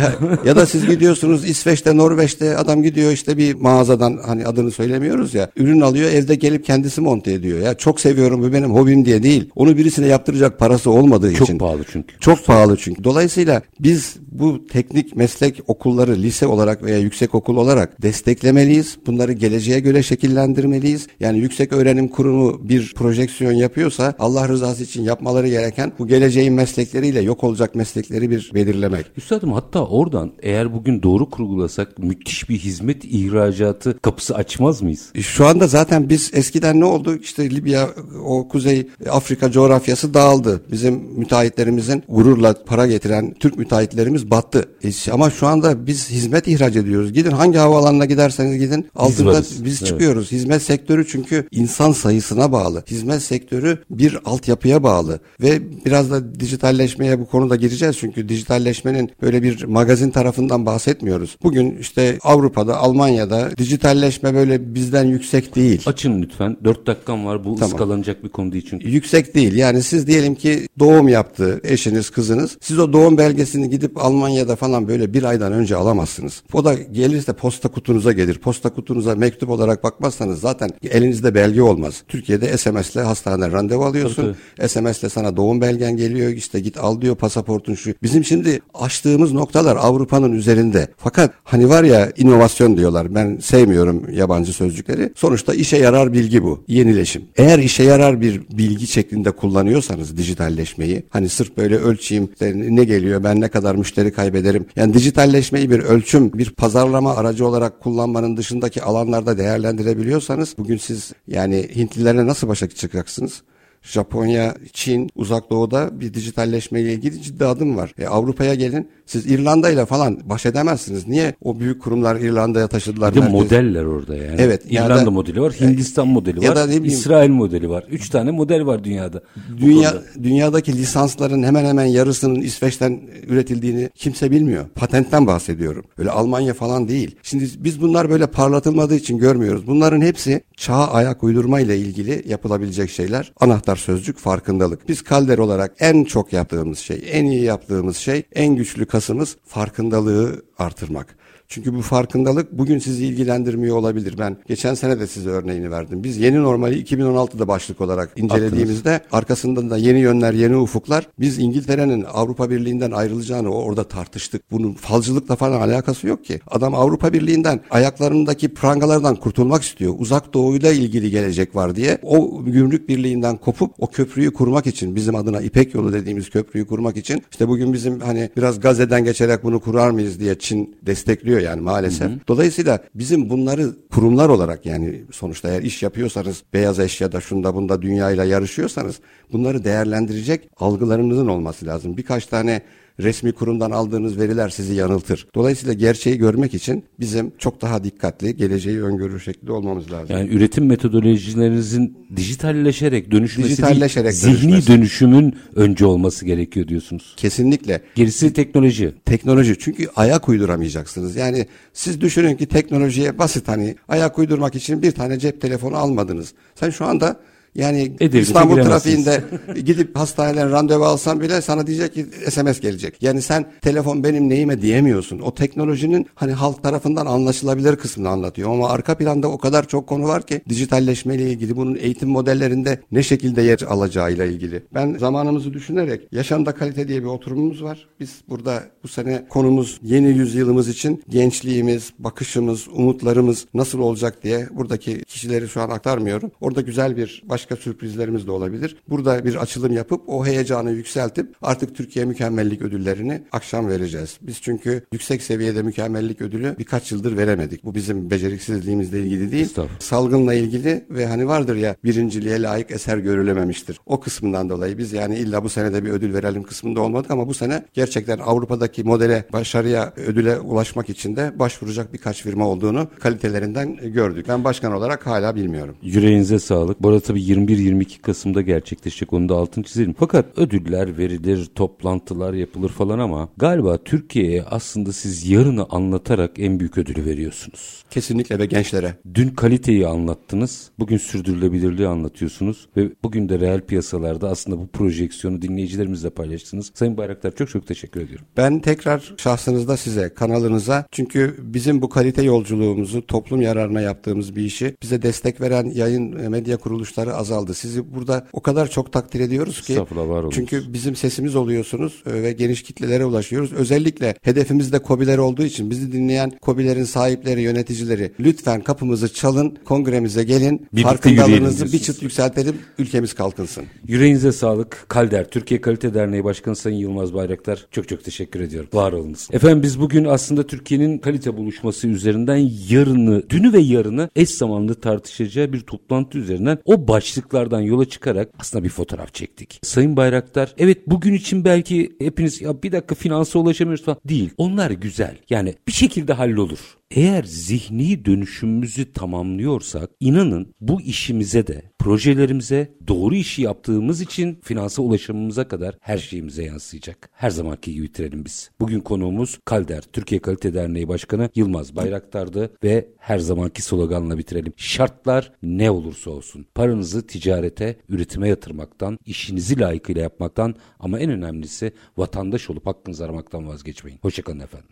ya da siz gidiyorsunuz İsveç'te, Norveç'te adam gidiyor işte bir mağazadan hani adını söylemiyoruz ya ürün alıyor evde gelip kendisi monte ediyor. Ya çok seviyorum bu benim hobim diye değil. Onu birisine yaptıracak parası olmadığı çok için. Çok pahalı çünkü. Çok pahalı çünkü. Dolayısıyla biz bu teknik meslek okulları lise olarak veya yüksek okul olarak desteklemeliyiz. Bunları geleceğe göre şekillendirmeliyiz. Yani yüksek öğrenim kurumu bir projeksiyon yapıyorsa Allah rızası için yapmaları gereken bu geleceğin meslekleriyle yok olacak meslekleri bir belirlemek. Üstadım hatta oradan eğer bugün doğru kurgulasak müthiş bir hizmet ihracatı kapısı açmaz mıyız? E, şu anda zaten biz eskiden ne oldu? İşte Libya o Kuzey Afrika coğrafyası dağıldı. Bizim müteahhitlerimizin gururla para getiren Türk müteahhitlerimiz battı. E, ama şu anda biz hizmet ihraç ediyoruz. Gidin hangi havaalanına giderseniz gidin altında biz, biz çıkıyoruz. Evet. Hizmet sektörü çünkü insan sayısına bağlı. Hizmet sektörü bir altyapıya bağlı ve biraz da dijitalleşmeye bu konuda gireceğiz çünkü dijitalleşmenin böyle bir magazin tarafından bahsetmiyoruz. Bugün işte Avrupa'da, Almanya'da dijitalleşme böyle bizden yüksek değil. Açın lütfen. Dört dakikam var. Bu tamam. ıskalanacak bir konu değil çünkü. Yüksek değil. Yani siz diyelim ki doğum yaptı eşiniz, kızınız. Siz o doğum belgesini gidip Almanya'da falan böyle bir aydan önce alamazsınız. O da gelirse posta kutunuza gelir. Posta kutunuza mektup olarak bakmazsanız zaten elinizde belge olmaz. Türkiye'de SMS'le hastaneden randevu alıyorsun. SMS'le sana doğum belgen geliyor. İşte git al diyor pasaportun şu. Bizim şimdi açtığımız noktalar Avrupa'nın üzerinde. Fakat hani var ya inovasyon diyorlar. Ben sevmiyorum yabancı sözcükleri. Sonuçta işe yarar bilgi bu. Yenileşim. Eğer işe yarar bir bilgi şeklinde kullanıyorsanız dijitalleşmeyi hani sırf böyle ölçeyim ne geliyor ben ne kadar müşteri kaybederim. Yani dijitalleşmeyi bir ölçüm bir pazarlama aracı olarak kullanmanın dışındaki alanlarda değerlendirebiliyorsanız bugün siz yani Hintlilerle nasıl başa çıkacaksınız? Japonya, Çin, Uzak Doğu'da bir dijitalleşme ile ilgili ciddi adım var. E, Avrupa'ya gelin siz İrlanda ile falan baş edemezsiniz. Niye o büyük kurumlar İrlanda'ya taşıdılar? Bir de modeller orada yani. Evet. İrlanda da, modeli var, Hindistan modeli ya var, da bileyim, İsrail modeli var. Üç tane model var dünyada. Dünya, dünyadaki lisansların hemen hemen yarısının İsveç'ten üretildiğini kimse bilmiyor. Patentten bahsediyorum. Öyle Almanya falan değil. Şimdi biz bunlar böyle parlatılmadığı için görmüyoruz. Bunların hepsi çağa ayak uydurma ile ilgili yapılabilecek şeyler. Anahtar sözcük farkındalık. Biz Kalder olarak en çok yaptığımız şey, en iyi yaptığımız şey, en güçlü kasımız farkındalığı artırmak. Çünkü bu farkındalık bugün sizi ilgilendirmiyor olabilir. Ben geçen sene de size örneğini verdim. Biz yeni normali 2016'da başlık olarak incelediğimizde Attınız. arkasından da yeni yönler, yeni ufuklar. Biz İngiltere'nin Avrupa Birliği'nden ayrılacağını orada tartıştık. Bunun falcılıkla falan alakası yok ki. Adam Avrupa Birliği'nden ayaklarındaki prangalardan kurtulmak istiyor. Uzak doğuyla ilgili gelecek var diye. O gümrük birliğinden kopup o köprüyü kurmak için bizim adına İpek yolu dediğimiz köprüyü kurmak için işte bugün bizim hani biraz gazeden geçerek bunu kurar mıyız diye Çin destekliyor oluyor yani maalesef. Hı hı. Dolayısıyla bizim bunları kurumlar olarak yani sonuçta eğer iş yapıyorsanız beyaz eşyada şunda bunda dünyayla yarışıyorsanız bunları değerlendirecek algılarınızın olması lazım. Birkaç tane resmi kurumdan aldığınız veriler sizi yanıltır. Dolayısıyla gerçeği görmek için bizim çok daha dikkatli, geleceği öngörür şekilde olmamız lazım. Yani üretim metodolojilerinizin dijitalleşerek dönüşmesi dijitalleşerek değil, zihni dönüşmesi. dönüşümün önce olması gerekiyor diyorsunuz. Kesinlikle. Gerisi teknoloji. Teknoloji çünkü ayak uyduramayacaksınız. Yani siz düşünün ki teknolojiye basit hani ayak uydurmak için bir tane cep telefonu almadınız. Sen şu anda yani Edirne'de İstanbul trafiğinde gidip hastaneden randevu alsan bile sana diyecek ki SMS gelecek. Yani sen telefon benim neyime diyemiyorsun. O teknolojinin hani halk tarafından anlaşılabilir kısmını anlatıyor. Ama arka planda o kadar çok konu var ki dijitalleşme ile ilgili bunun eğitim modellerinde ne şekilde yer alacağıyla ilgili. Ben zamanımızı düşünerek yaşamda kalite diye bir oturumumuz var. Biz burada bu sene konumuz yeni yüzyılımız için gençliğimiz, bakışımız, umutlarımız nasıl olacak diye buradaki kişileri şu an aktarmıyorum. Orada güzel bir baş başka sürprizlerimiz de olabilir. Burada bir açılım yapıp o heyecanı yükseltip artık Türkiye mükemmellik ödüllerini akşam vereceğiz. Biz çünkü yüksek seviyede mükemmellik ödülü birkaç yıldır veremedik. Bu bizim beceriksizliğimizle ilgili değil. Salgınla ilgili ve hani vardır ya birinciliğe layık eser görülememiştir. O kısmından dolayı biz yani illa bu senede bir ödül verelim kısmında olmadık ama bu sene gerçekten Avrupa'daki modele başarıya ödüle ulaşmak için de başvuracak birkaç firma olduğunu kalitelerinden gördük. Ben başkan olarak hala bilmiyorum. Yüreğinize sağlık. Bu arada tabii 21-22 Kasım'da gerçekleşecek onu da altını çizelim. Fakat ödüller verilir, toplantılar yapılır falan ama galiba Türkiye'ye aslında siz yarını anlatarak en büyük ödülü veriyorsunuz. Kesinlikle ve gençlere. Dün kaliteyi anlattınız, bugün sürdürülebilirliği anlatıyorsunuz ve bugün de reel piyasalarda aslında bu projeksiyonu dinleyicilerimizle paylaştınız. Sayın Bayraktar çok çok teşekkür ediyorum. Ben tekrar şahsınızda size, kanalınıza çünkü bizim bu kalite yolculuğumuzu toplum yararına yaptığımız bir işi bize destek veren yayın e, medya kuruluşları azaldı. Sizi burada o kadar çok takdir ediyoruz ki. var. Çünkü bizim sesimiz oluyorsunuz e, ve geniş kitlelere ulaşıyoruz. Özellikle hedefimiz de COBİ'ler olduğu için bizi dinleyen COBİ'lerin sahipleri, yöneticileri lütfen kapımızı çalın, kongremize gelin. Birlikte farkındalığınızı bir çıt yükseltelim, ülkemiz kalkınsın. Yüreğinize sağlık. Kalder, Türkiye Kalite Derneği Başkanı Sayın Yılmaz Bayraktar çok çok teşekkür ediyorum. Var olunuz. Efendim biz bugün aslında Türkiye'nin kalite buluşması üzerinden yarını, dünü ve yarını eş zamanlı tartışacağı bir toplantı üzerinden o başlıklardan yola çıkarak aslında bir fotoğraf çektik. Sayın Bayraktar evet bugün için belki hepiniz ya bir dakika finansa ulaşamıyoruz falan değil. Onlar güzel. Yani bir şekilde hallolur. Eğer zihni dönüşümümüzü tamamlıyorsak inanın bu işimize de projelerimize doğru işi yaptığımız için finansa ulaşımımıza kadar her şeyimize yansıyacak. Her zamanki gibi bitirelim biz. Bugün konuğumuz Kalder, Türkiye Kalite Derneği Başkanı Yılmaz Bayraktar'dı ve her zamanki sloganla bitirelim. Şartlar ne olursa olsun paranızı ticarete, üretime yatırmaktan, işinizi layıkıyla yapmaktan ama en önemlisi vatandaş olup hakkınızı aramaktan vazgeçmeyin. Hoşçakalın efendim.